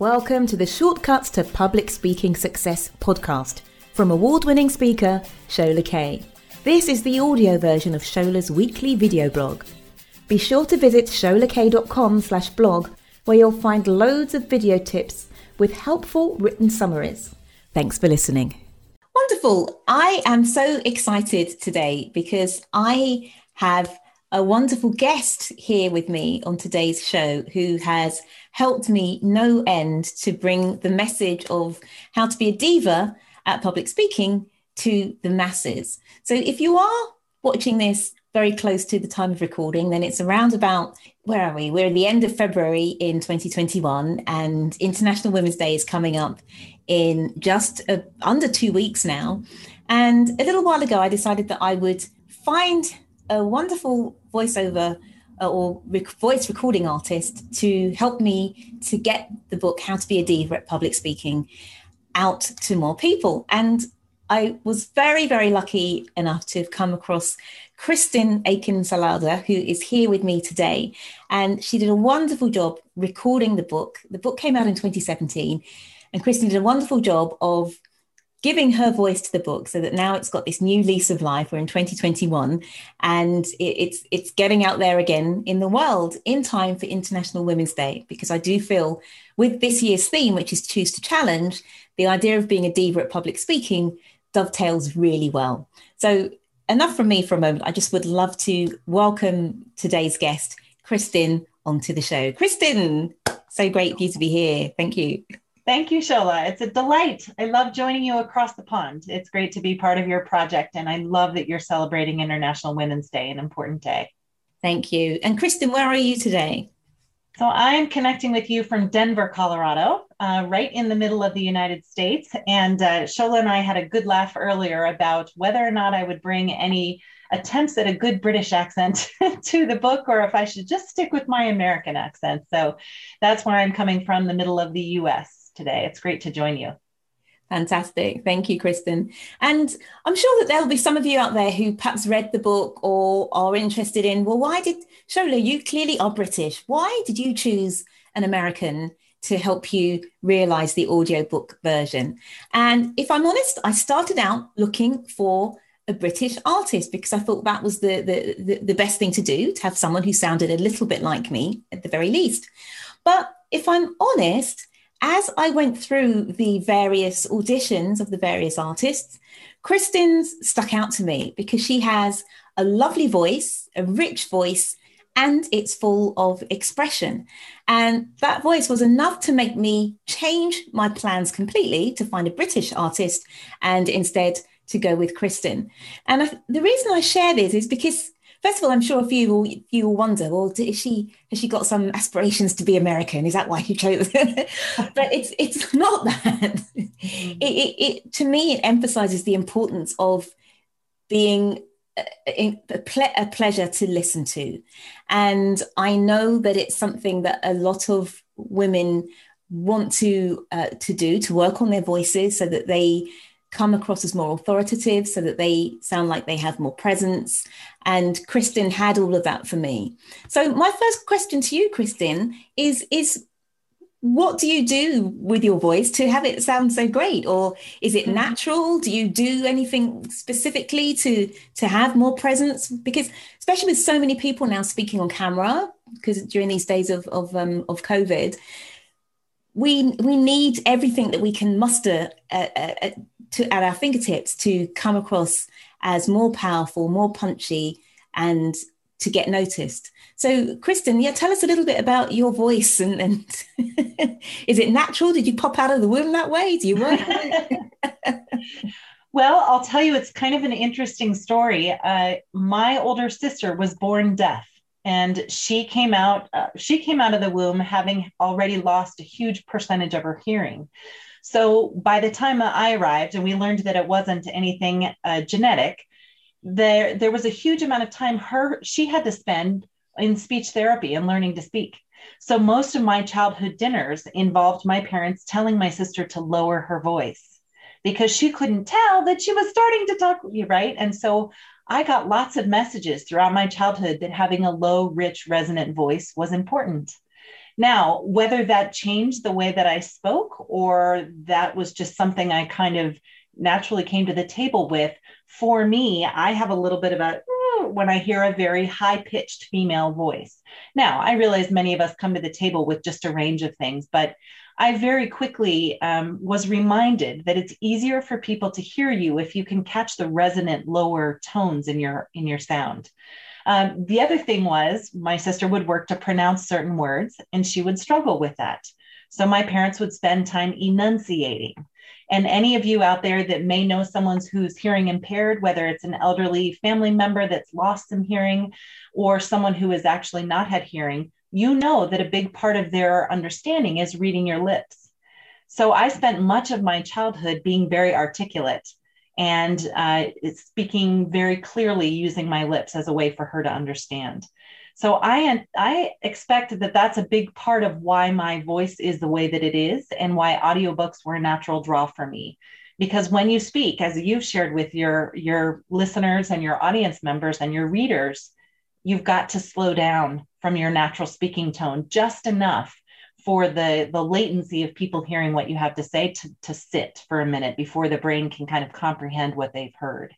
Welcome to the Shortcuts to Public Speaking Success podcast from award winning speaker Shola Kaye. This is the audio version of Shola's weekly video blog. Be sure to visit sholakaye.com slash blog where you'll find loads of video tips with helpful written summaries. Thanks for listening. Wonderful. I am so excited today because I have a wonderful guest here with me on today's show who has helped me no end to bring the message of how to be a diva at public speaking to the masses. So if you are watching this very close to the time of recording, then it's around about where are we? We're at the end of February in 2021, and International Women's Day is coming up in just a, under two weeks now. And a little while ago, I decided that I would find a wonderful voiceover uh, or rec- voice recording artist to help me to get the book How to Be a Diva at Public Speaking out to more people. And I was very, very lucky enough to have come across Kristin Aiken Salada, who is here with me today. And she did a wonderful job recording the book. The book came out in 2017, and Kristin did a wonderful job of giving her voice to the book so that now it's got this new lease of life. We're in 2021 and it, it's it's getting out there again in the world in time for International Women's Day because I do feel with this year's theme, which is choose to challenge, the idea of being a diva at public speaking dovetails really well. So enough from me for a moment. I just would love to welcome today's guest, Kristin, onto the show. Kristin, so great for you to be here. Thank you. Thank you, Shola. It's a delight. I love joining you across the pond. It's great to be part of your project, and I love that you're celebrating International Women's Day, an important day. Thank you. And Kristen, where are you today? So I am connecting with you from Denver, Colorado, uh, right in the middle of the United States. And uh, Shola and I had a good laugh earlier about whether or not I would bring any attempts at a good British accent to the book or if I should just stick with my American accent. So that's where I'm coming from, the middle of the US today. It's great to join you. Fantastic. Thank you, Kristen. And I'm sure that there'll be some of you out there who perhaps read the book or are interested in, well, why did Shola, you clearly are British. Why did you choose an American to help you realize the audiobook version? And if I'm honest, I started out looking for a British artist because I thought that was the, the, the, the best thing to do, to have someone who sounded a little bit like me at the very least. But if I'm honest, as I went through the various auditions of the various artists, Kristin's stuck out to me because she has a lovely voice, a rich voice, and it's full of expression. And that voice was enough to make me change my plans completely to find a British artist and instead to go with Kristen. And the reason I share this is because First of all, I'm sure a few will, few will wonder, well, is she has she got some aspirations to be American? Is that why you chose? but it's it's not that. Mm-hmm. It, it, it, to me it emphasizes the importance of being a, a pleasure to listen to, and I know that it's something that a lot of women want to uh, to do to work on their voices so that they come across as more authoritative so that they sound like they have more presence. And Kristin had all of that for me. So my first question to you, Kristin, is is what do you do with your voice to have it sound so great or is it mm-hmm. natural do you do anything specifically to to have more presence because especially with so many people now speaking on camera because during these days of of, um, of covid we we need everything that we can muster uh, uh, to, at our fingertips to come across as more powerful, more punchy, and to get noticed. So, Kristen, yeah, tell us a little bit about your voice and, and is it natural? Did you pop out of the womb that way? Do you work? well, I'll tell you, it's kind of an interesting story. Uh, my older sister was born deaf and she came out uh, she came out of the womb having already lost a huge percentage of her hearing so by the time I arrived and we learned that it wasn't anything uh, genetic, there there was a huge amount of time her she had to spend in speech therapy and learning to speak. So most of my childhood dinners involved my parents telling my sister to lower her voice because she couldn't tell that she was starting to talk right. And so I got lots of messages throughout my childhood that having a low, rich, resonant voice was important. Now, whether that changed the way that I spoke or that was just something I kind of naturally came to the table with, for me, I have a little bit of a when I hear a very high pitched female voice. Now, I realize many of us come to the table with just a range of things, but I very quickly um, was reminded that it's easier for people to hear you if you can catch the resonant lower tones in your in your sound. Um, the other thing was my sister would work to pronounce certain words, and she would struggle with that. So my parents would spend time enunciating. And any of you out there that may know someone who's hearing impaired, whether it's an elderly family member that's lost some hearing or someone who has actually not had hearing, you know that a big part of their understanding is reading your lips. So I spent much of my childhood being very articulate and uh, speaking very clearly using my lips as a way for her to understand. So I I expect that that's a big part of why my voice is the way that it is and why audiobooks were a natural draw for me. Because when you speak, as you've shared with your your listeners and your audience members and your readers, you've got to slow down from your natural speaking tone just enough for the the latency of people hearing what you have to say to, to sit for a minute before the brain can kind of comprehend what they've heard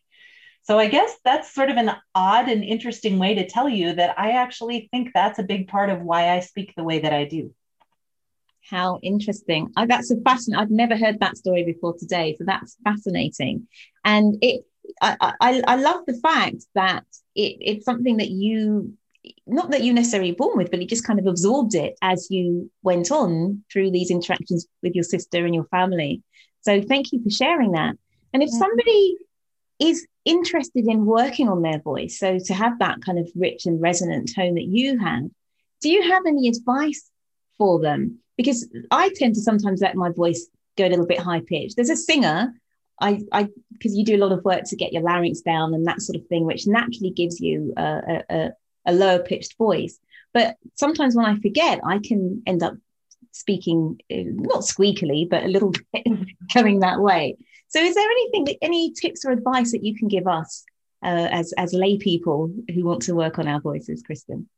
so I guess that's sort of an odd and interesting way to tell you that I actually think that's a big part of why I speak the way that I do. How interesting. I, that's a fascinating. I've never heard that story before today. So that's fascinating. And it, I, I, I love the fact that it, it's something that you, not that you necessarily born with, but you just kind of absorbed it as you went on through these interactions with your sister and your family. So thank you for sharing that. And if somebody is interested in working on their voice, so to have that kind of rich and resonant tone that you have, do you have any advice for them? Because I tend to sometimes let my voice go a little bit high pitched. There's a singer, I, I, because you do a lot of work to get your larynx down and that sort of thing, which naturally gives you a, a, a lower pitched voice. But sometimes when I forget, I can end up speaking uh, not squeakily, but a little bit that way. So, is there anything, any tips or advice that you can give us uh, as as lay people who want to work on our voices, Kristen?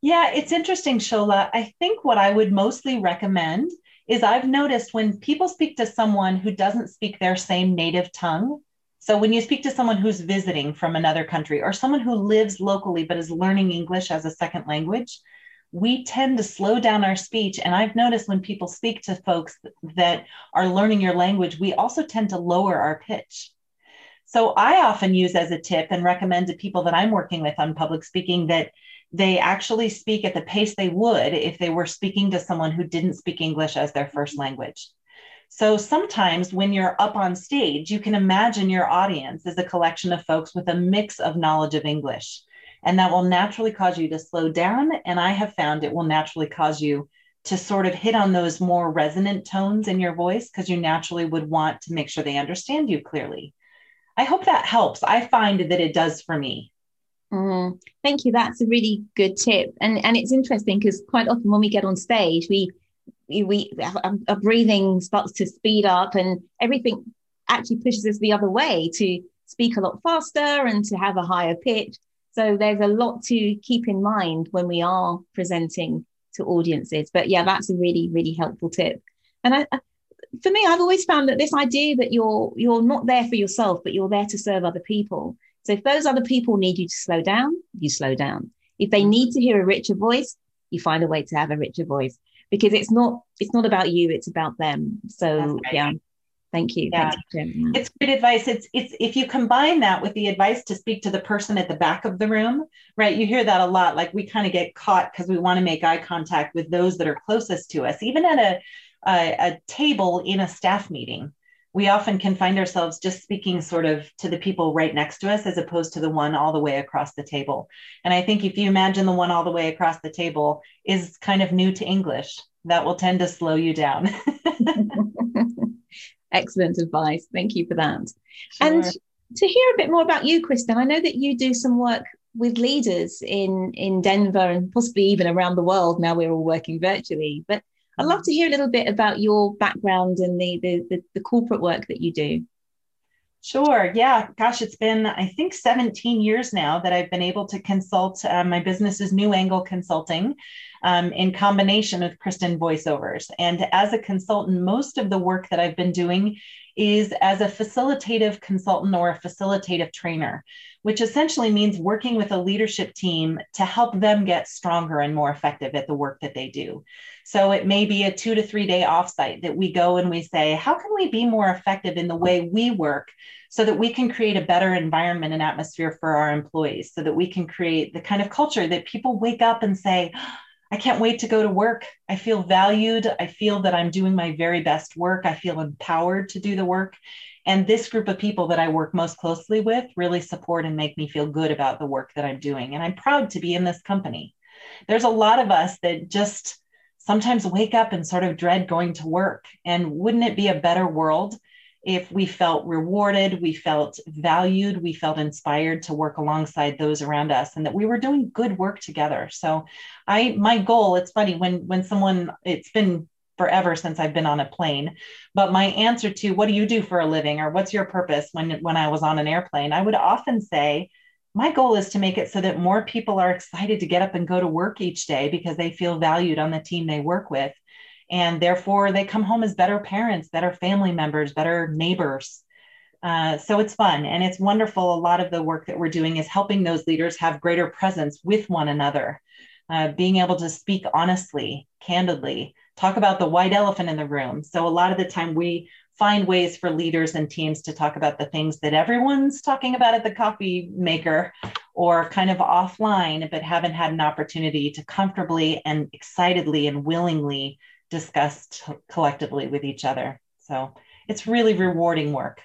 Yeah, it's interesting, Shola. I think what I would mostly recommend is I've noticed when people speak to someone who doesn't speak their same native tongue. So when you speak to someone who's visiting from another country or someone who lives locally but is learning English as a second language, we tend to slow down our speech. And I've noticed when people speak to folks that are learning your language, we also tend to lower our pitch. So I often use as a tip and recommend to people that I'm working with on public speaking that they actually speak at the pace they would if they were speaking to someone who didn't speak English as their first language. So sometimes when you're up on stage, you can imagine your audience as a collection of folks with a mix of knowledge of English. And that will naturally cause you to slow down. And I have found it will naturally cause you to sort of hit on those more resonant tones in your voice because you naturally would want to make sure they understand you clearly. I hope that helps. I find that it does for me. Mm, thank you. That's a really good tip. And and it's interesting because quite often when we get on stage, we we our breathing starts to speed up and everything actually pushes us the other way to speak a lot faster and to have a higher pitch. So there's a lot to keep in mind when we are presenting to audiences. But yeah, that's a really, really helpful tip. And I, for me, I've always found that this idea that you're you're not there for yourself, but you're there to serve other people. So if those other people need you to slow down, you slow down. If they need to hear a richer voice, you find a way to have a richer voice because it's not it's not about you, it's about them. So yeah, Thank you. Yeah. You, it's good advice. It's it's if you combine that with the advice to speak to the person at the back of the room, right? You hear that a lot. Like we kind of get caught because we want to make eye contact with those that are closest to us, even at a, a a table in a staff meeting. We often can find ourselves just speaking sort of to the people right next to us as opposed to the one all the way across the table. And I think if you imagine the one all the way across the table is kind of new to English, that will tend to slow you down. Excellent advice. Thank you for that. Sure. And to hear a bit more about you, Kristen, I know that you do some work with leaders in in Denver and possibly even around the world. Now we're all working virtually, but I'd love to hear a little bit about your background and the the, the, the corporate work that you do. Sure. Yeah. Gosh, it's been, I think, 17 years now that I've been able to consult. Uh, my business is New Angle Consulting. Um, in combination with Kristen voiceovers. And as a consultant, most of the work that I've been doing is as a facilitative consultant or a facilitative trainer, which essentially means working with a leadership team to help them get stronger and more effective at the work that they do. So it may be a two to three day offsite that we go and we say, how can we be more effective in the way we work so that we can create a better environment and atmosphere for our employees, so that we can create the kind of culture that people wake up and say, I can't wait to go to work. I feel valued. I feel that I'm doing my very best work. I feel empowered to do the work. And this group of people that I work most closely with really support and make me feel good about the work that I'm doing. And I'm proud to be in this company. There's a lot of us that just sometimes wake up and sort of dread going to work. And wouldn't it be a better world if we felt rewarded, we felt valued, we felt inspired to work alongside those around us and that we were doing good work together. So I my goal, it's funny when when someone it's been forever since I've been on a plane, but my answer to what do you do for a living? or what's your purpose? when when I was on an airplane, I would often say my goal is to make it so that more people are excited to get up and go to work each day because they feel valued on the team they work with and therefore they come home as better parents better family members better neighbors. Uh, so it's fun. And it's wonderful. A lot of the work that we're doing is helping those leaders have greater presence with one another. Uh, being able to speak honestly candidly talk about the white elephant in the room. So a lot of the time we find ways for leaders and teams to talk about the things that everyone's talking about at the coffee maker or kind of offline but haven't had an opportunity to comfortably and excitedly and willingly discussed collectively with each other. So it's really rewarding work.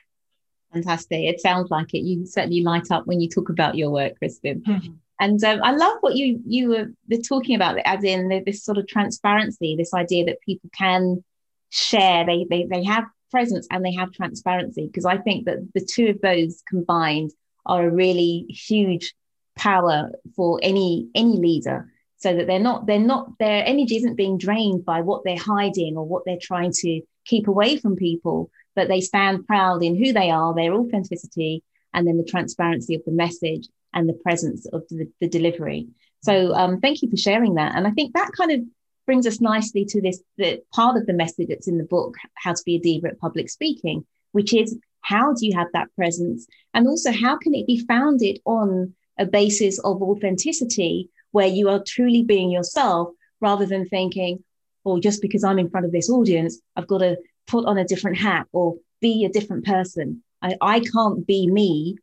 Fantastic. It sounds like it. You certainly light up when you talk about your work, Kristen. Mm-hmm. And um, I love what you you were, talking about, as in this sort of transparency, this idea that people can share. They they they have presence and they have transparency. Because I think that the two of those combined are a really huge power for any any leader so that they're not they're not their energy isn't being drained by what they're hiding or what they're trying to keep away from people but they stand proud in who they are their authenticity and then the transparency of the message and the presence of the, the delivery. So um, thank you for sharing that. And i think that kind of brings us nicely to this the part of the message that's in the book how to be a diva at public speaking which is how do you have that presence? And also how can it be founded on a basis of authenticity where you are truly being yourself rather than thinking, oh, just because I'm in front of this audience, I've got to put on a different hat or be a different person. I, I can't be me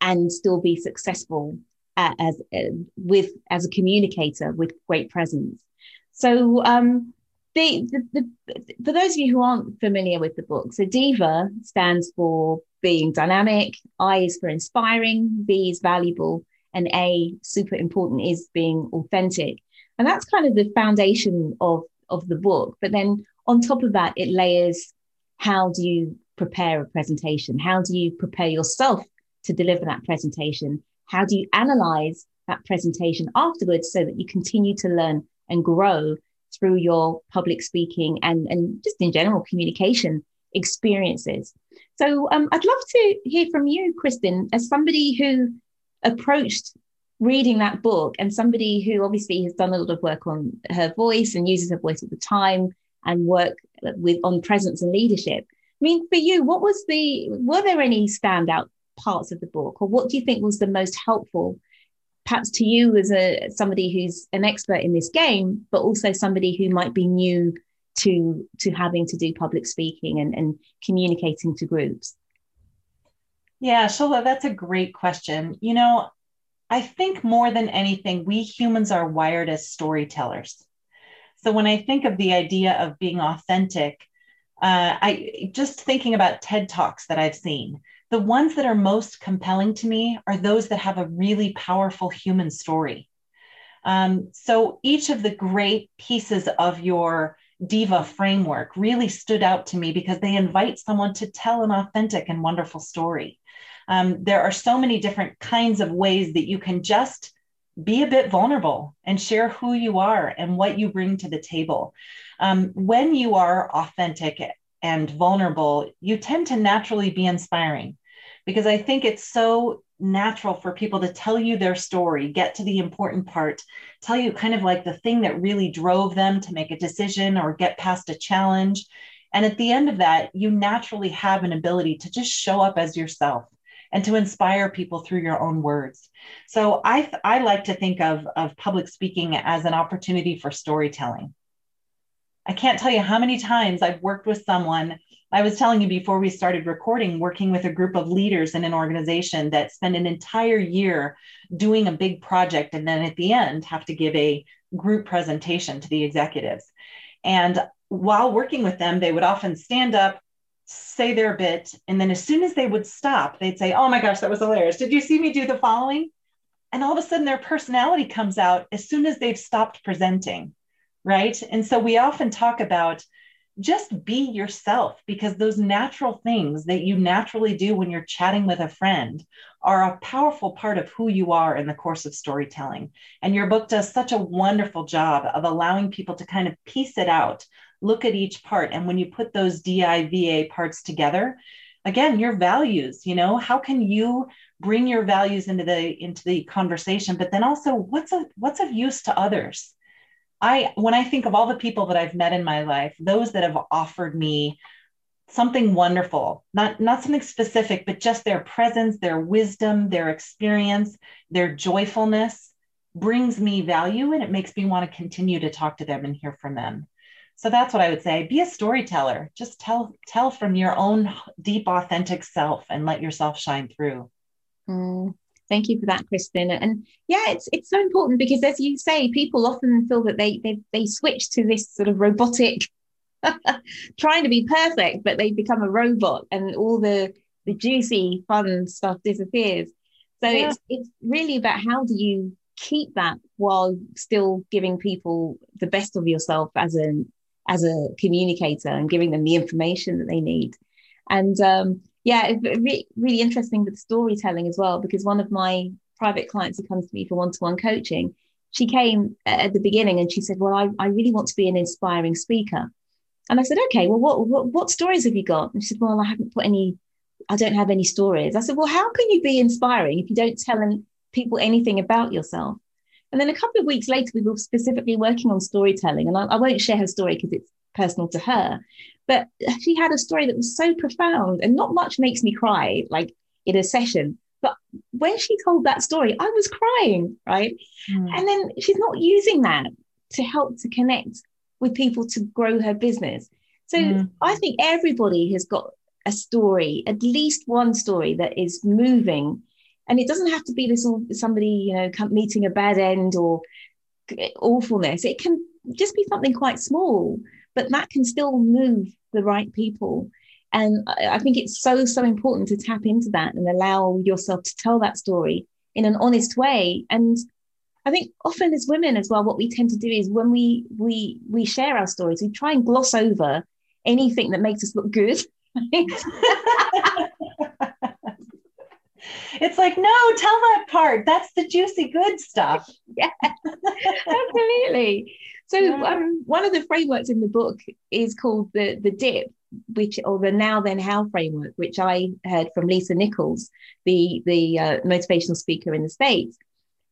and still be successful as uh, with as a communicator with great presence. So um, the, the, the, for those of you who aren't familiar with the book, so Diva stands for being dynamic, I is for inspiring, V is valuable, and A, super important, is being authentic. And that's kind of the foundation of, of the book. But then on top of that, it layers how do you prepare a presentation? How do you prepare yourself to deliver that presentation? How do you analyze that presentation afterwards so that you continue to learn and grow through your public speaking and, and just in general communication experiences? So um, I'd love to hear from you, Kristen, as somebody who approached reading that book and somebody who obviously has done a lot of work on her voice and uses her voice at the time and work with on presence and leadership. I mean, for you, what was the were there any standout parts of the book, or what do you think was the most helpful, perhaps to you as a somebody who's an expert in this game, but also somebody who might be new to to having to do public speaking and, and communicating to groups? Yeah, Shola, that's a great question. You know, I think more than anything, we humans are wired as storytellers. So when I think of the idea of being authentic, uh, I just thinking about TED Talks that I've seen, the ones that are most compelling to me are those that have a really powerful human story. Um, so each of the great pieces of your diva framework really stood out to me because they invite someone to tell an authentic and wonderful story. Um, there are so many different kinds of ways that you can just be a bit vulnerable and share who you are and what you bring to the table. Um, when you are authentic and vulnerable, you tend to naturally be inspiring because I think it's so natural for people to tell you their story, get to the important part, tell you kind of like the thing that really drove them to make a decision or get past a challenge. And at the end of that, you naturally have an ability to just show up as yourself and to inspire people through your own words. So I, I like to think of, of public speaking as an opportunity for storytelling. I can't tell you how many times I've worked with someone. I was telling you before we started recording, working with a group of leaders in an organization that spend an entire year doing a big project and then at the end have to give a group presentation to the executives. And while working with them, they would often stand up, say their bit, and then as soon as they would stop, they'd say, Oh my gosh, that was hilarious. Did you see me do the following? And all of a sudden, their personality comes out as soon as they've stopped presenting right? And so we often talk about just be yourself because those natural things that you naturally do when you're chatting with a friend are a powerful part of who you are in the course of storytelling. And your book does such a wonderful job of allowing people to kind of piece it out, look at each part. And when you put those DIVA parts together, again, your values, you know, how can you bring your values into the into the conversation, but then also what's a what's of use to others? I when I think of all the people that I've met in my life, those that have offered me something wonderful, not not something specific, but just their presence, their wisdom, their experience, their joyfulness brings me value and it makes me want to continue to talk to them and hear from them. So that's what I would say. Be a storyteller. Just tell tell from your own deep authentic self and let yourself shine through. Mm, Thank you for that, Kristen. And yeah, it's it's so important because as you say, people often feel that they they they switch to this sort of robotic trying to be perfect, but they become a robot and all the the juicy fun stuff disappears. So yeah. it's it's really about how do you keep that while still giving people the best of yourself as an as a communicator and giving them the information that they need. And um, yeah, really, really interesting with storytelling as well, because one of my private clients who comes to me for one-to-one coaching, she came at the beginning and she said, well, I, I really want to be an inspiring speaker. And I said, okay, well, what, what, what stories have you got? And she said, well, I haven't put any, I don't have any stories. I said, well, how can you be inspiring if you don't tell people anything about yourself? And then a couple of weeks later, we were specifically working on storytelling. And I, I won't share her story because it's personal to her. But she had a story that was so profound and not much makes me cry, like in a session. But when she told that story, I was crying, right? Mm. And then she's not using that to help to connect with people to grow her business. So mm. I think everybody has got a story, at least one story that is moving. And it doesn't have to be this or somebody, you know, meeting a bad end or awfulness. It can just be something quite small but that can still move the right people. And I think it's so, so important to tap into that and allow yourself to tell that story in an honest way. And I think often as women as well, what we tend to do is when we we we share our stories, we try and gloss over anything that makes us look good. it's like no tell that part. That's the juicy good stuff. Yeah absolutely. So um, one of the frameworks in the book is called the the dip which or the now then how framework which i heard from lisa nichols the the uh, motivational speaker in the states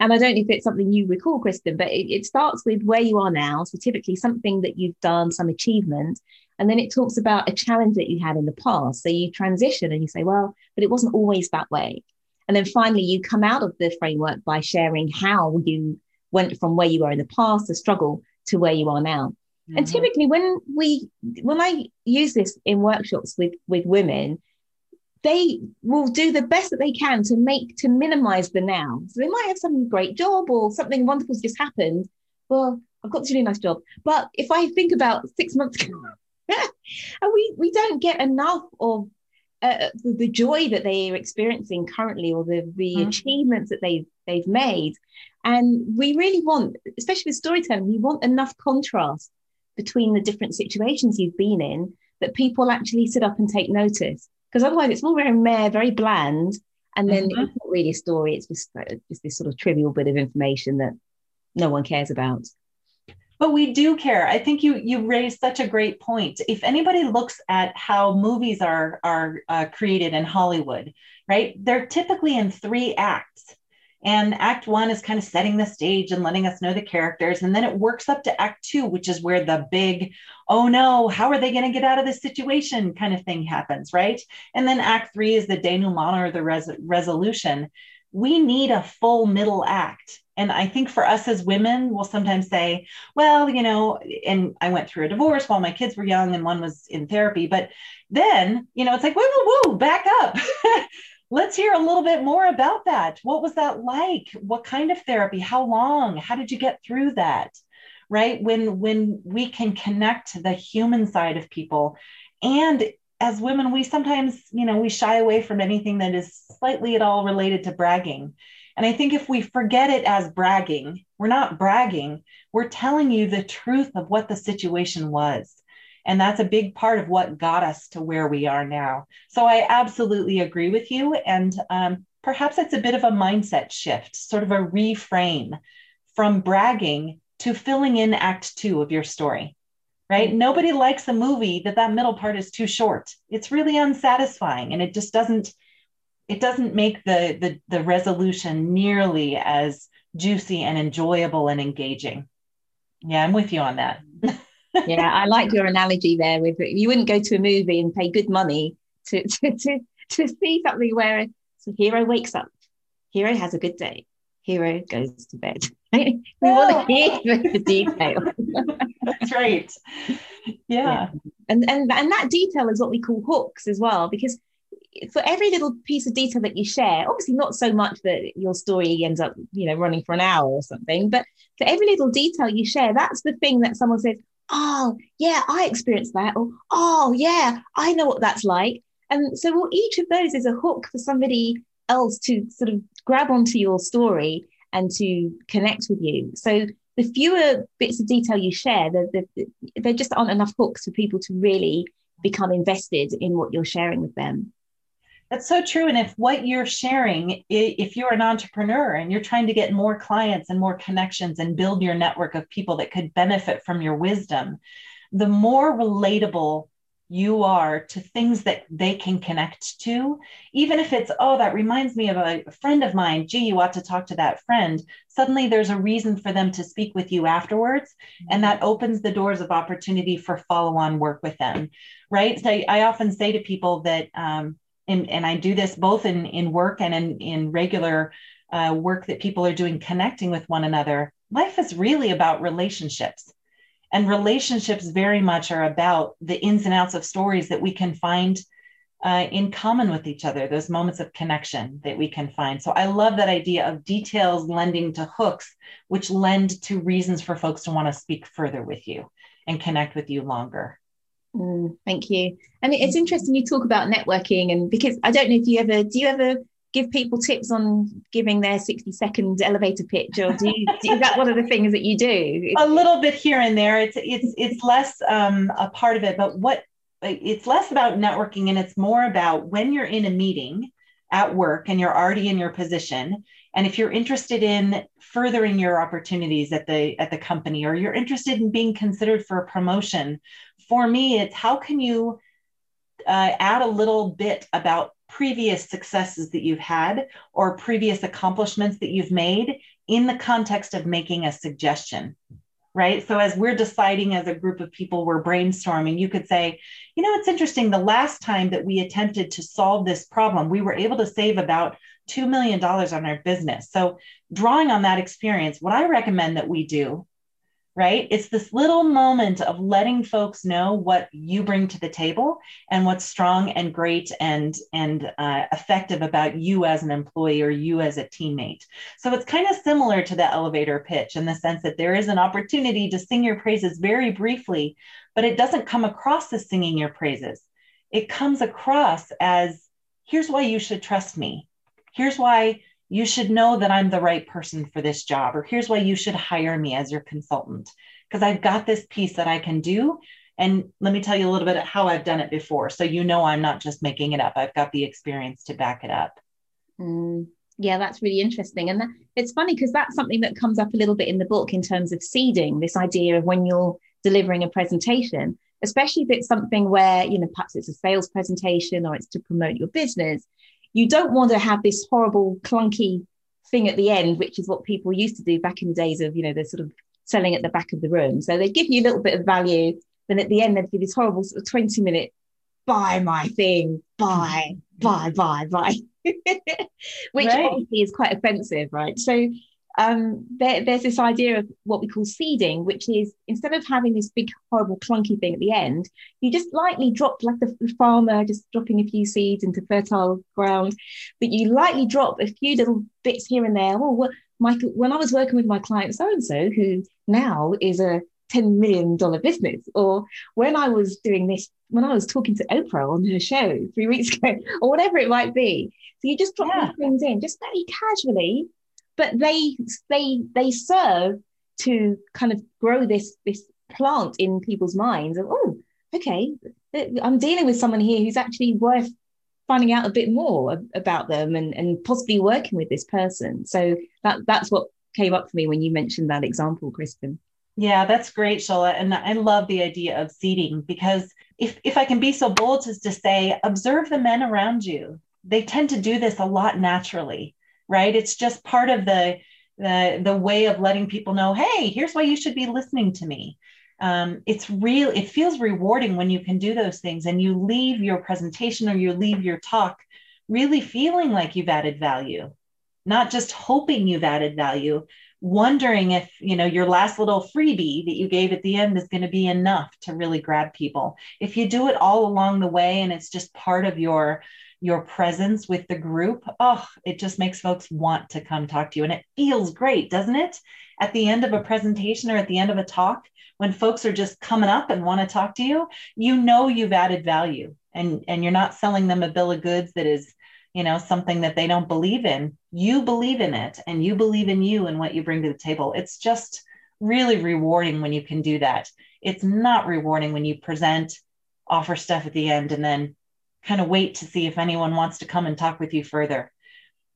and i don't know if it's something you recall kristen but it, it starts with where you are now so typically something that you've done some achievement and then it talks about a challenge that you had in the past. So you transition and you say, well, but it wasn't always that way. And then finally, you come out of the framework by sharing how you went from where you were in the past, the struggle, to where you are now. Mm-hmm. And typically, when we when I use this in workshops with with women, they will do the best that they can to make to minimize the now. So they might have some great job or something wonderful's just happened. Well, I've got this really nice job, but if I think about six months ago, and we we don't get enough of uh, the, the, joy that they are experiencing currently or the, the mm. achievements that they've they've made and we really want especially with storytelling we want enough contrast between the different situations you've been in that people actually sit up and take notice because otherwise it's all very meh, very bland and then mm-hmm. it's not really a story it's just uh, just this sort of trivial bit of information that no one cares about. But we do care. I think you you raised such a great point. If anybody looks at how movies are are uh, created in hollywood right they're typically in three acts and act one is kind of setting the stage and letting us know the characters. And then it works up to act two, which is where the big, oh no, how are they going to get out of this situation kind of thing happens, right? And then act three is the denouement or the res- resolution. We need a full middle act. And I think for us as women, we'll sometimes say, well, you know, and I went through a divorce while my kids were young and one was in therapy. But then, you know, it's like, whoa, whoa, whoa, back up. let's hear a little bit more about that. What was that like? What kind of therapy? How long? How did you get through that? Right? When when we can connect to the human side of people and as women we sometimes, you know, we shy away from anything that is slightly at all related to bragging. And I think if we forget it as bragging, we're not bragging, we're telling you the truth of what the situation was. And that's a big part of what got us to where we are now. So I absolutely agree with you. And um, perhaps it's a bit of a mindset shift, sort of a reframe from bragging to filling in act two of your story right? Nobody likes a movie that that middle part is too short. It's really unsatisfying and it just doesn't it doesn't make the the, the resolution nearly as juicy and enjoyable and engaging. Yeah i'm with you on that yeah, I like your analogy there. With you wouldn't go to a movie and pay good money to to to, to see something where a hero wakes up, hero has a good day, hero goes to bed. we want to oh. hear the detail. That's right. Yeah. yeah. And and and that detail is what we call hooks as well, because for every little piece of detail that you share, obviously not so much that your story ends up, you know, running for an hour or something, but for every little detail you share, that's the thing that someone says, oh, yeah, I experienced that. Or, oh, yeah, I know what that's like. And so well, each of those is a hook for somebody else to sort of grab onto your story and to connect with you. So the fewer bits of detail you share, the, the, there just aren't enough hooks for people to really become invested in what you're sharing with them. That's so true. And if what you're sharing, if you're an entrepreneur and you're trying to get more clients and more connections and build your network of people that could benefit from your wisdom, the more relatable you are to things that they can connect to, even if it's, oh, that reminds me of a friend of mine. Gee, you ought to talk to that friend. Suddenly there's a reason for them to speak with you afterwards. And that opens the doors of opportunity for follow on work with them. Right. So I often say to people that, um, and, and I do this both in, in work and in, in regular uh, work that people are doing connecting with one another. Life is really about relationships. And relationships very much are about the ins and outs of stories that we can find uh, in common with each other, those moments of connection that we can find. So I love that idea of details lending to hooks, which lend to reasons for folks to want to speak further with you and connect with you longer. Mm, thank you. And it's interesting you talk about networking, and because I don't know if you ever do you ever give people tips on giving their 60 second elevator pitch or do you is that one of the things that you do? A little bit here and there. It's it's it's less um, a part of it but what it's less about networking and it's more about when you're in a meeting at work and you're already in your position and if you're interested in furthering your opportunities at the at the company or you're interested in being considered for a promotion for me, it's how can you uh, add a little bit about previous successes that you've had or previous accomplishments that you've made in the context of making a suggestion right? So as we're deciding as a group of people we're brainstorming you could say you know it's interesting the last time that we attempted to solve this problem we were able to save about $2 million on our business. So drawing on that experience what i recommend that we do right? It's this little moment of letting folks know what you bring to the table and what's strong and great and and uh, effective about you as an employee or you as a teammate. So it's kind of similar to the elevator pitch in the sense that there is an opportunity to sing your praises very briefly, but it doesn't come across as singing your praises. It comes across as here's why you should trust me. Here's why you should know that I'm the right person for this job, or here's why you should hire me as your consultant, because I've got this piece that I can do. And let me tell you a little bit of how I've done it before. So you know I'm not just making it up, I've got the experience to back it up. Mm, Yeah, that's really interesting. And that, it's funny because that's something that comes up a little bit in the book in terms of seeding this idea of when you're delivering a presentation, especially if it's something where, you know, perhaps it's a sales presentation or it's to promote your business. You don't want to have this horrible, clunky thing at the end, which is what people used to do back in the days of, you know, the sort of selling at the back of the room. So they give you a little bit of value. Then at the end, they'd give this horrible sort of 20 minute buy my thing, buy, buy, buy, buy. which right. obviously is quite offensive, right? So um, there, there's this idea of what we call seeding, which is instead of having this big, horrible, clunky thing at the end, you just lightly drop, like the, the farmer just dropping a few seeds into fertile ground, but you lightly drop a few little bits here and there. Oh, well, Michael, when I was working with my client so and so, who now is a $10 million business, or when I was doing this, when I was talking to Oprah on her show three weeks ago, or whatever it might be, so you just drop yeah. these things in, just very casually, but they they they serve to kind of grow this this plant in people's minds of oh okay i'm dealing with someone here who's actually worth finding out a bit more about them and, and possibly working with this person. So that that's what came up for me when you mentioned that example kristen. Yeah that's great shola and i love the idea of seeding because if if i can be so bold as to say observe the men around you. They tend to do this a lot naturally, right? It's just part of the the, the way of letting people know, hey, here's why you should be listening to me. Um, it's real, it feels rewarding when you can do those things and you leave your presentation or you leave your talk really feeling like you've added value, not just hoping you've added value, wondering if you know your last little freebie that you gave at the end is going to be enough to really grab people if you do it all along the way and it's just part of your your presence with the group, oh, it just makes folks want to come talk to you. And it feels great, doesn't it? At the end of a presentation or at the end of a talk, when folks are just coming up and want to talk to you, you know you've added value and, and you're not selling them a bill of goods that is, you know, something that they don't believe in. You believe in it and you believe in you and what you bring to the table. It's just really rewarding when you can do that. It's not rewarding when you present, offer stuff at the end, and then kind of wait to see if anyone wants to come and talk with you further.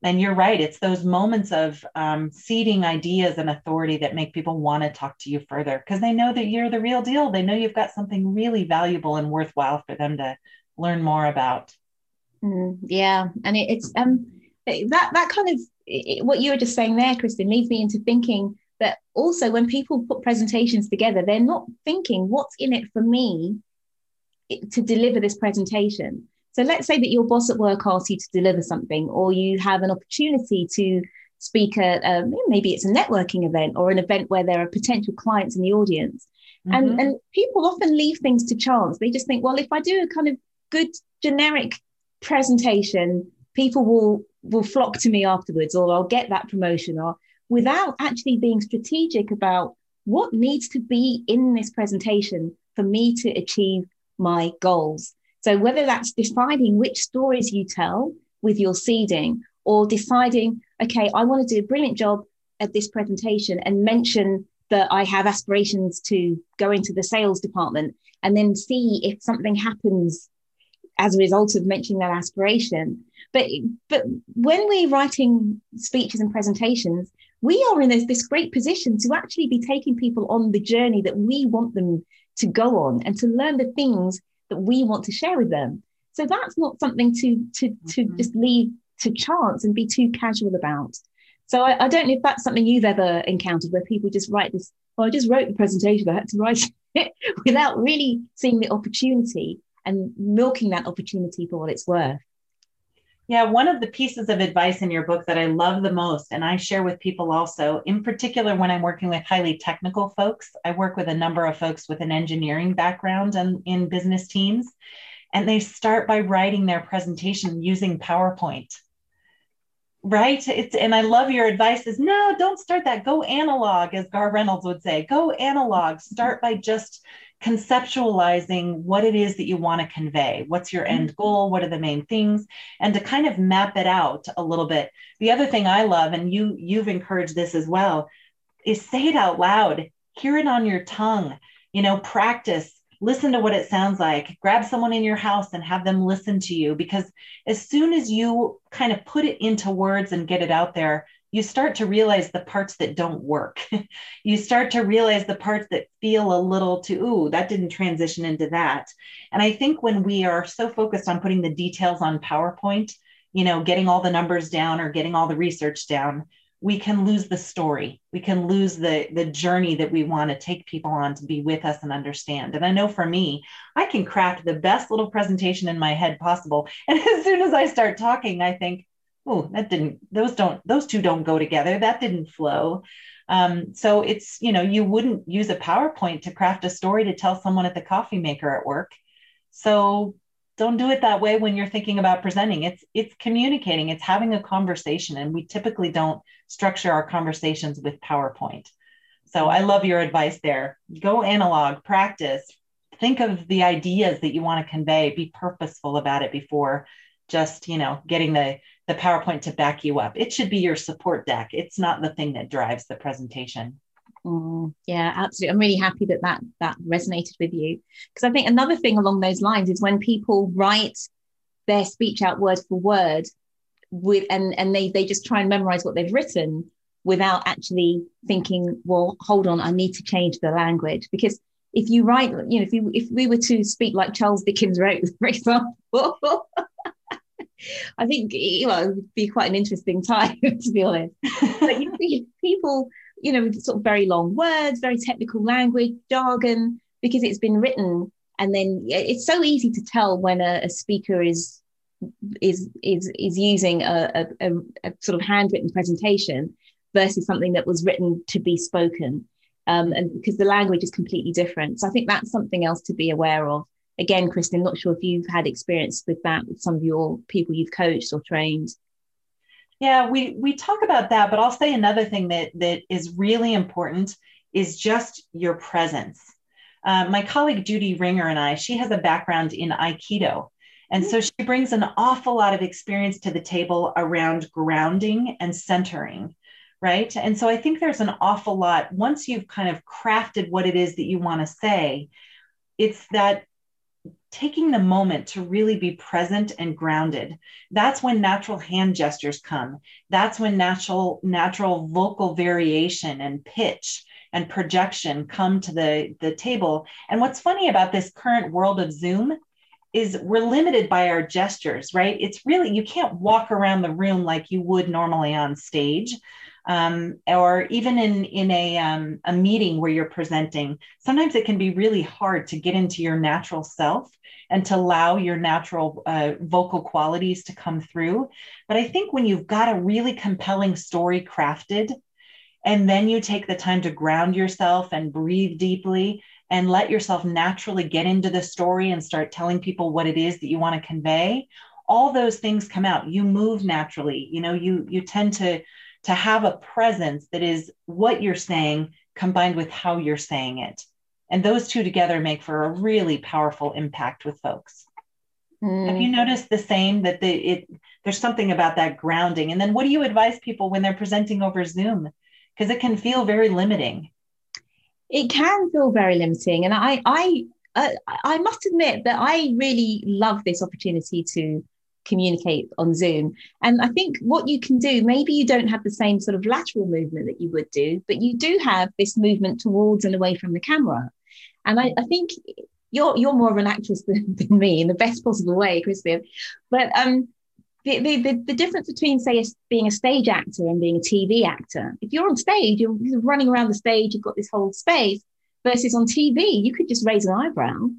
And you're right, it's those moments of um, seeding ideas and authority that make people want to talk to you further because they know that you're the real deal. They know you've got something really valuable and worthwhile for them to learn more about. Mm, yeah, and it, it's um that that kind of it, what you were just saying there, Kristen, leads me into thinking that also when people put presentations together, they're not thinking what's in it for me to deliver this presentation. So let's say that your boss at work asks you to deliver something, or you have an opportunity to speak at um, maybe it's a networking event or an event where there are potential clients in the audience. Mm-hmm. And, and people often leave things to chance. They just think, well, if I do a kind of good generic presentation, people will will flock to me afterwards, or I'll get that promotion, or without actually being strategic about what needs to be in this presentation for me to achieve my goals. So whether that's deciding which stories you tell with your seeding or deciding, okay, I want to do a brilliant job at this presentation and mention that I have aspirations to go into the sales department and then see if something happens as a result of mentioning that aspiration. But but when we're writing speeches and presentations, we are in this, this great position to actually be taking people on the journey that we want them to go on and to learn the things that we want to share with them. So that's not something to to to mm-hmm. just leave to chance and be too casual about. So I, I, don't know if that's something you've ever encountered where people just write this. Well, I just wrote the presentation. I had to write it without really seeing the opportunity and milking that opportunity for what it's worth. Yeah, one of the pieces of advice in your book that I love the most, and I share with people also, in particular when I'm working with highly technical folks, I work with a number of folks with an engineering background and in business teams, and they start by writing their presentation using PowerPoint. Right? It's and I love your advice is no, don't start that. Go analog, as Garr Reynolds would say. Go analog. Start by just conceptualizing what it is that you want to convey. What's your end mm-hmm. goal? What are the main things? And to kind of map it out a little bit. The other thing I love, and you you've encouraged this as well, is say it out loud. Hear it on your tongue. You know, practice listen to what it sounds like grab someone in your house and have them listen to you because as soon as you kind of put it into words and get it out there you start to realize the parts that don't work. You start to realize the parts that feel a little too ooh that didn't transition into that. And i think when we are so focused on putting the details on powerpoint you know getting all the numbers down or getting all the research down we can lose the story. We can lose the the journey that we want to take people on to be with us and understand. And i know for me i can craft the best little presentation in my head possible. And as soon as i start talking i think oh that didn't those don't those two don't go together. That didn't flow. Um, so it's you know you wouldn't use a powerpoint to craft a story to tell someone at the coffee maker at work. So don't do it that way when you're thinking about presenting. It's it's communicating. It's having a conversation and we typically don't structure our conversations with powerpoint. So i love your advice there. Go analog practice. Think of the ideas that you want to convey. Be purposeful about it before just you know getting the the powerpoint to back you up it should be your support deck it's not the thing that drives the presentation Mm, yeah, absolutely. I'm really happy that that that resonated with you because I think another thing along those lines is when people write their speech out word for word with and and they they just try and memorize what they've written without actually thinking, well, hold on, I need to change the language because if you write, you know, if you if we were to speak like Charles Dickens wrote, for example. I think you know, it would be quite an interesting time, to be honest. But you people you know, sort of very long words, very technical language, jargon, because it's been written. And then it's so easy to tell when a, a speaker is is is is using a, a, a, sort of handwritten presentation versus something that was written to be spoken. Um, and because the language is completely different. So I think that's something else to be aware of. Again, Kristin, not sure if you've had experience with that with some of your people you've coached or trained. Yeah, we we talk about that, but I'll say another thing that that is really important is just your presence. Uh, my colleague Judy Ringer and I, she has a background in Aikido. And so she brings an awful lot of experience to the table around grounding and centering, right? And so I think there's an awful lot, once you've kind of crafted what it is that you want to say, it's that taking the moment to really be present and grounded. That's when natural hand gestures come. That's when natural natural vocal variation and pitch and projection come to the the table. And what's funny about this current world of zoom is we're limited by our gestures right? It's really you can't walk around the room like you would normally on stage um, or even in in a um, a meeting where you're presenting, sometimes it can be really hard to get into your natural self and to allow your natural uh, vocal qualities to come through. But I think when you've got a really compelling story crafted, and then you take the time to ground yourself and breathe deeply and let yourself naturally get into the story and start telling people what it is that you want to convey all those things come out you move naturally you know you you tend to to have a presence that is what you're saying combined with how you're saying it. And those two together make for a really powerful impact with folks. Mm. Have you noticed the same that the, it there's something about that grounding? And then what do you advise people when they're presenting over Zoom? Because it can feel very limiting. It can feel very limiting, and I I uh, I must admit that I really love this opportunity to communicate on Zoom. And I think what you can do, maybe you don't have the same sort of lateral movement that you would do, but you do have this movement towards and away from the camera. And I, I think you're you're more of an actress than, than me in the best possible way, Kristin. But um, the, the, the, difference between, say, being a stage actor and being a TV actor, if you're on stage, you're running around the stage, you've got this whole space, versus on TV, you could just raise an eyebrow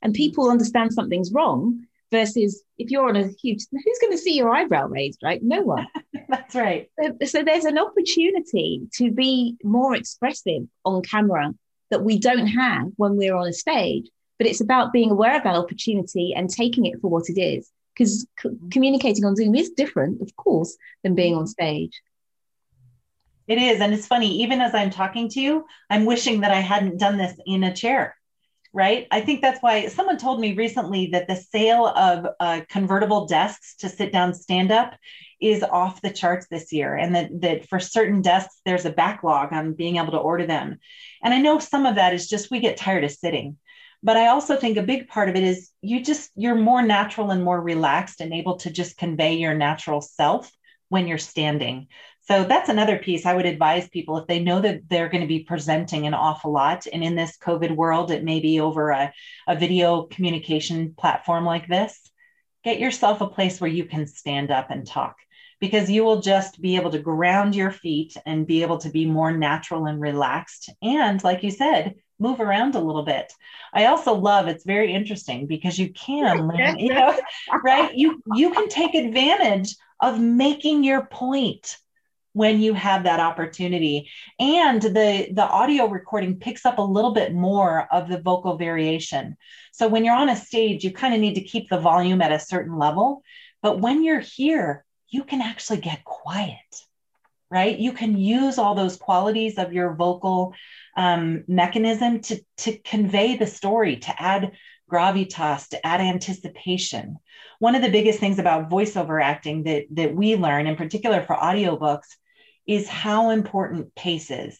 and people understand something's wrong versus if you're on a huge who's going to see your eyebrow raised right? No one. That's right. So, so, there's an opportunity to be more expressive on camera that we don't have when we're on a stage but it's about being aware of that opportunity and taking it for what it is because c- communicating on zoom is different of course than being on stage. It is and it's funny even as i'm talking to you i'm wishing that i hadn't done this in a chair right? I think that's why someone told me recently that the sale of uh, convertible desks to sit down stand up is off the charts this year, and that, that for certain desks, there's a backlog on being able to order them. And I know some of that is just we get tired of sitting. But I also think a big part of it is you just, you're more natural and more relaxed and able to just convey your natural self when you're standing. So that's another piece I would advise people if they know that they're going to be presenting an awful lot. And in this COVID world, it may be over a, a video communication platform like this. Get yourself a place where you can stand up and talk because you will just be able to ground your feet and be able to be more natural and relaxed. And like you said, move around a little bit. I also love it's very interesting because you can, you know, right? You you can take advantage of making your point when you have that opportunity and the the audio recording picks up a little bit more of the vocal variation so when you're on a stage you kind of need to keep the volume at a certain level but when you're here you can actually get quiet, right? You can use all those qualities of your vocal um, mechanism to, to convey the story, to add gravitas, to add anticipation. One of the biggest things about voiceover acting that, that we learn, in particular for audiobooks, is how important pace is.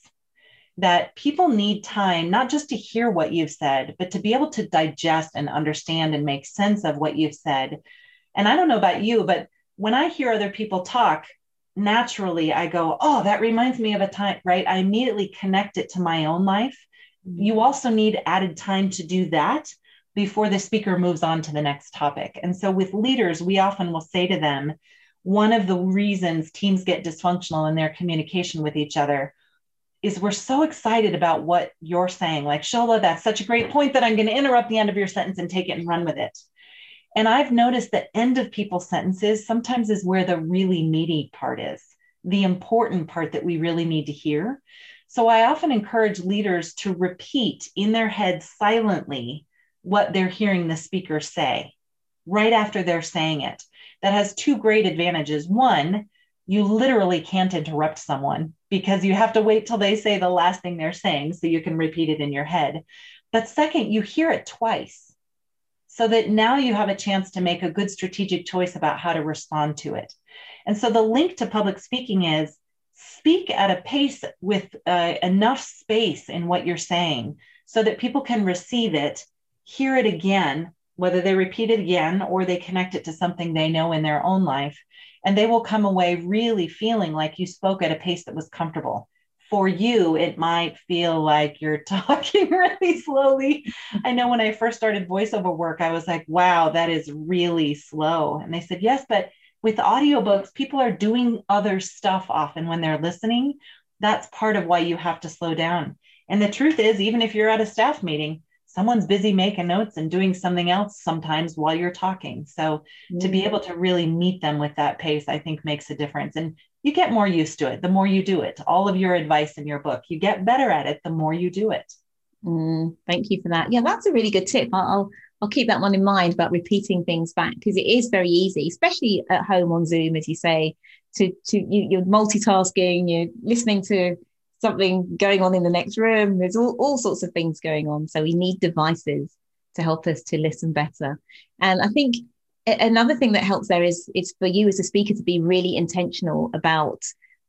That people need time, not just to hear what you've said, but to be able to digest and understand and make sense of what you've said. And I don't know about you, but when I hear other people talk, naturally I go, oh, that reminds me of a time, right? I immediately connect it to my own life. You mm-hmm. also need added time to do that before the speaker moves on to the next topic. And so with leaders, we often will say to them, one of the reasons teams get dysfunctional in their communication with each other is we're so excited about what you're saying. Like, Shola, that's such a great point that I'm going to interrupt the end of your sentence and take it and run with it. And I've noticed that end of people's sentences sometimes is where the really meaty part is, the important part that we really need to hear. So I often encourage leaders to repeat in their heads silently what they're hearing the speaker say right after they're saying it. That has two great advantages. One, you literally can't interrupt someone because you have to wait till they say the last thing they're saying so you can repeat it in your head. But second, you hear it twice so that now you have a chance to make a good strategic choice about how to respond to it. And so the link to public speaking is speak at a pace with uh, enough space in what you're saying so that people can receive it, hear it again, whether they repeat it again or they connect it to something they know in their own life. And they will come away really feeling like you spoke at a pace that was comfortable for you, it might feel like you're talking really slowly. I know when I first started voiceover work, I was like, wow, that is really slow. And they said, yes, but with audiobooks, people are doing other stuff often when they're listening. That's part of why you have to slow down. And the truth is, even if you're at a staff meeting, someone's busy making notes and doing something else sometimes while you're talking. So mm-hmm. to be mm. able to really meet them with that pace, I think makes a difference. And you get more used to it the more you do it. All of your advice in your book, you get better at it the more you do it. Mm, thank you for that. Yeah, that's a really good tip. I'll I'll keep that one in mind about repeating things back because it is very easy, especially at home on Zoom, as you say, to to you, you're multitasking, you're listening to something going on in the next room. There's all, all sorts of things going on. So we need devices to help us to listen better. And I think another thing that helps there is it's for you as a speaker to be really intentional about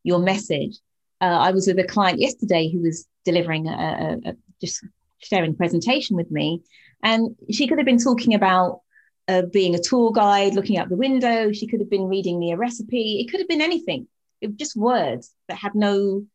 your message. Uh, I was with a client yesterday who was delivering a, a, a, just sharing presentation with me, and she could have been talking about uh, being a tour guide, looking out the window. She could have been reading me a recipe. It could have been anything. It was just words that had no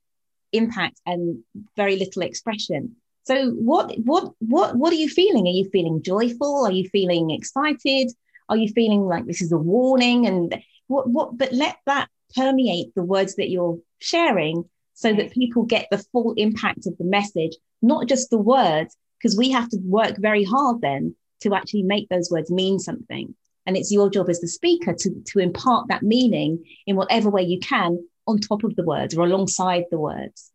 impact and very little expression. So what what what what are you feeling? Are you feeling joyful? Are you feeling excited? Are you feeling like this is a warning? And what, what, but let that permeate the words that you're sharing so that mm-hmm. people get the full impact of the message, not just the words, because we have to work very hard then to actually make those words mean something. And it's your job as the speaker to, to impart that meaning in whatever way you can on top of the words or alongside the words.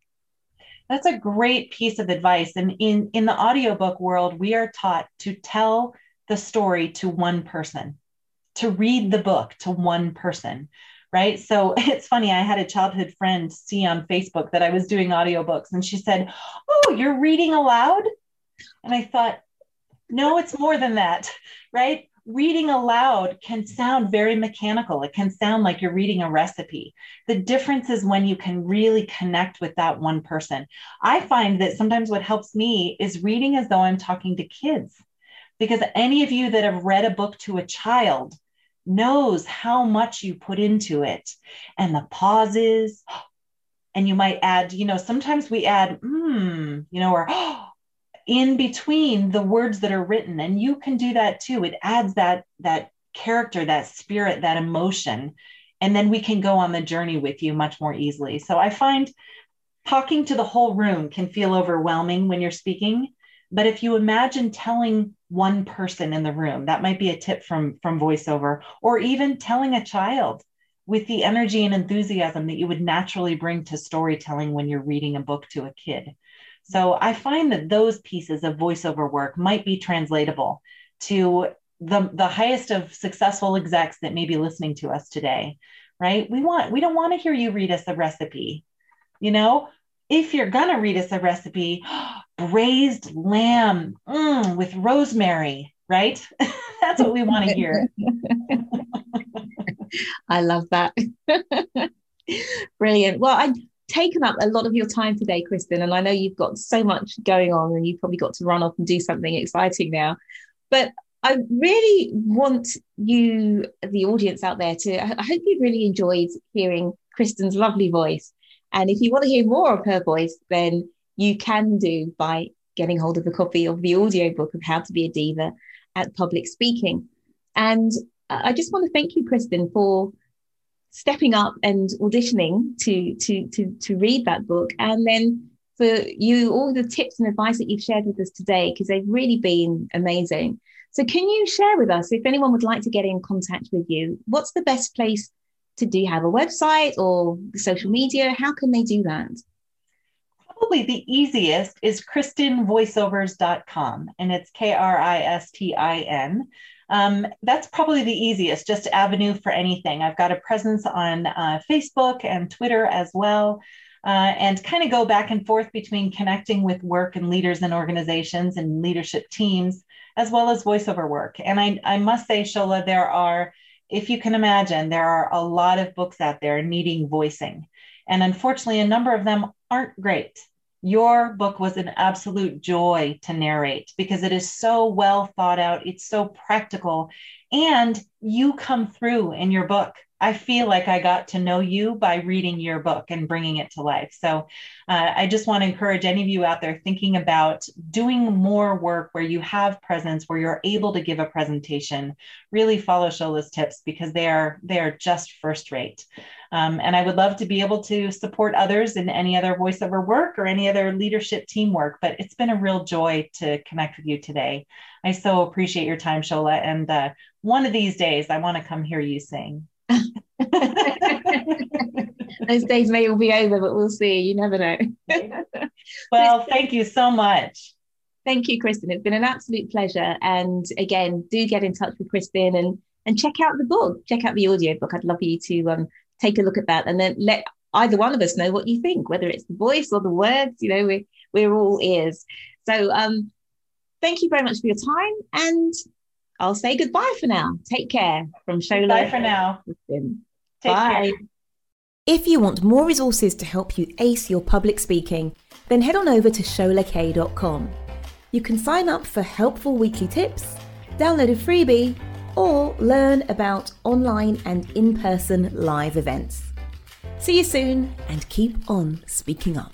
That's a great piece of advice. And in, in the audiobook world, we are taught to tell the story to one person, to read the book to one person, right? So it's funny, I had a childhood friend see on Facebook that I was doing audiobooks and she said, Oh, you're reading aloud? And I thought, no, it's more than that, right? Reading aloud can sound very mechanical. It can sound like you're reading a recipe. The difference is when you can really connect with that one person. I find that sometimes what helps me is reading as though I'm talking to kids. Because any of you that have read a book to a child knows how much you put into it and the pauses. And you might add, you know, sometimes we add, hmm, you know, or in between the words that are written and you can do that too. It adds that that character that spirit that emotion and then we can go on the journey with you much more easily. So i find talking to the whole room can feel overwhelming when you're speaking but if you imagine telling one person in the room that might be a tip from from voiceover or even telling a child with the energy and enthusiasm that you would naturally bring to storytelling when you're reading a book to a kid so I find that those pieces of voiceover work might be translatable to the, the highest of successful execs that may be listening to us today, right? We want we don't want to hear you read us a recipe. You know, if you're gonna read us a recipe, braised lamb mm, with rosemary, right? That's what we want to hear. I love that. Brilliant. Well, I taken up a lot of your time today, Kristin, and I know you've got so much going on and you've probably got to run off and do something exciting now. But I really want you, the audience out there, to I hope you really enjoyed hearing Kristin's lovely voice. And if you want to hear more of her voice, then you can do by getting hold of a copy of the audiobook of How to Be a Diva at Public Speaking. And I just want to thank you, Kristin, for stepping up and auditioning to to to to read that book. And then for you all the tips and advice that you've shared with us today because they've really been amazing. So can you share with us if anyone would like to get in contact with you what's the best place to do you have a website or social media? How can they do that? Probably the easiest is kristinvoiceovers.com and it's k-r-i-s-t-i-n um, that's probably the easiest, just avenue for anything. I've got a presence on uh, Facebook and Twitter as well. Uh, and kind of go back and forth between connecting with work and leaders and organizations and leadership teams, as well as voiceover work. And I, I must say, Shola, there are, if you can imagine, there are a lot of books out there needing voicing. And unfortunately, a number of them aren't great. Your book was an absolute joy to narrate because it is so well thought out. It's so practical. And you come through in your book. I feel like I got to know you by reading your book and bringing it to life. So uh, I just want to encourage any of you out there thinking about doing more work where you have presence, where you're able to give a presentation. Really follow Shola's tips because they are they are just first rate. Um, and I would love to be able to support others in any other voiceover work or any other leadership teamwork. But it's been a real joy to connect with you today. I so appreciate your time, Shola. And uh, one of these days, I want to come hear you sing. Those days may all be over, but we'll see. You never know. well, thank you so much. Thank you, Kristin. It's been an absolute pleasure. And again, do get in touch with Kristin and and check out the book. Check out the audio book. I'd love you to um, take a look at that and then let either one of us know what you think, whether it's the voice or the words. You know, we're we're all ears. So um, thank you very much for your time, and I'll say goodbye for now. Take care from Shola. Bye for now. Bye. Care. If you want more resources to help you ace your public speaking, then head on over to sholakaye.com. You can sign up for helpful weekly tips, download a freebie, or learn about online and in person live events. See you soon and keep on speaking up.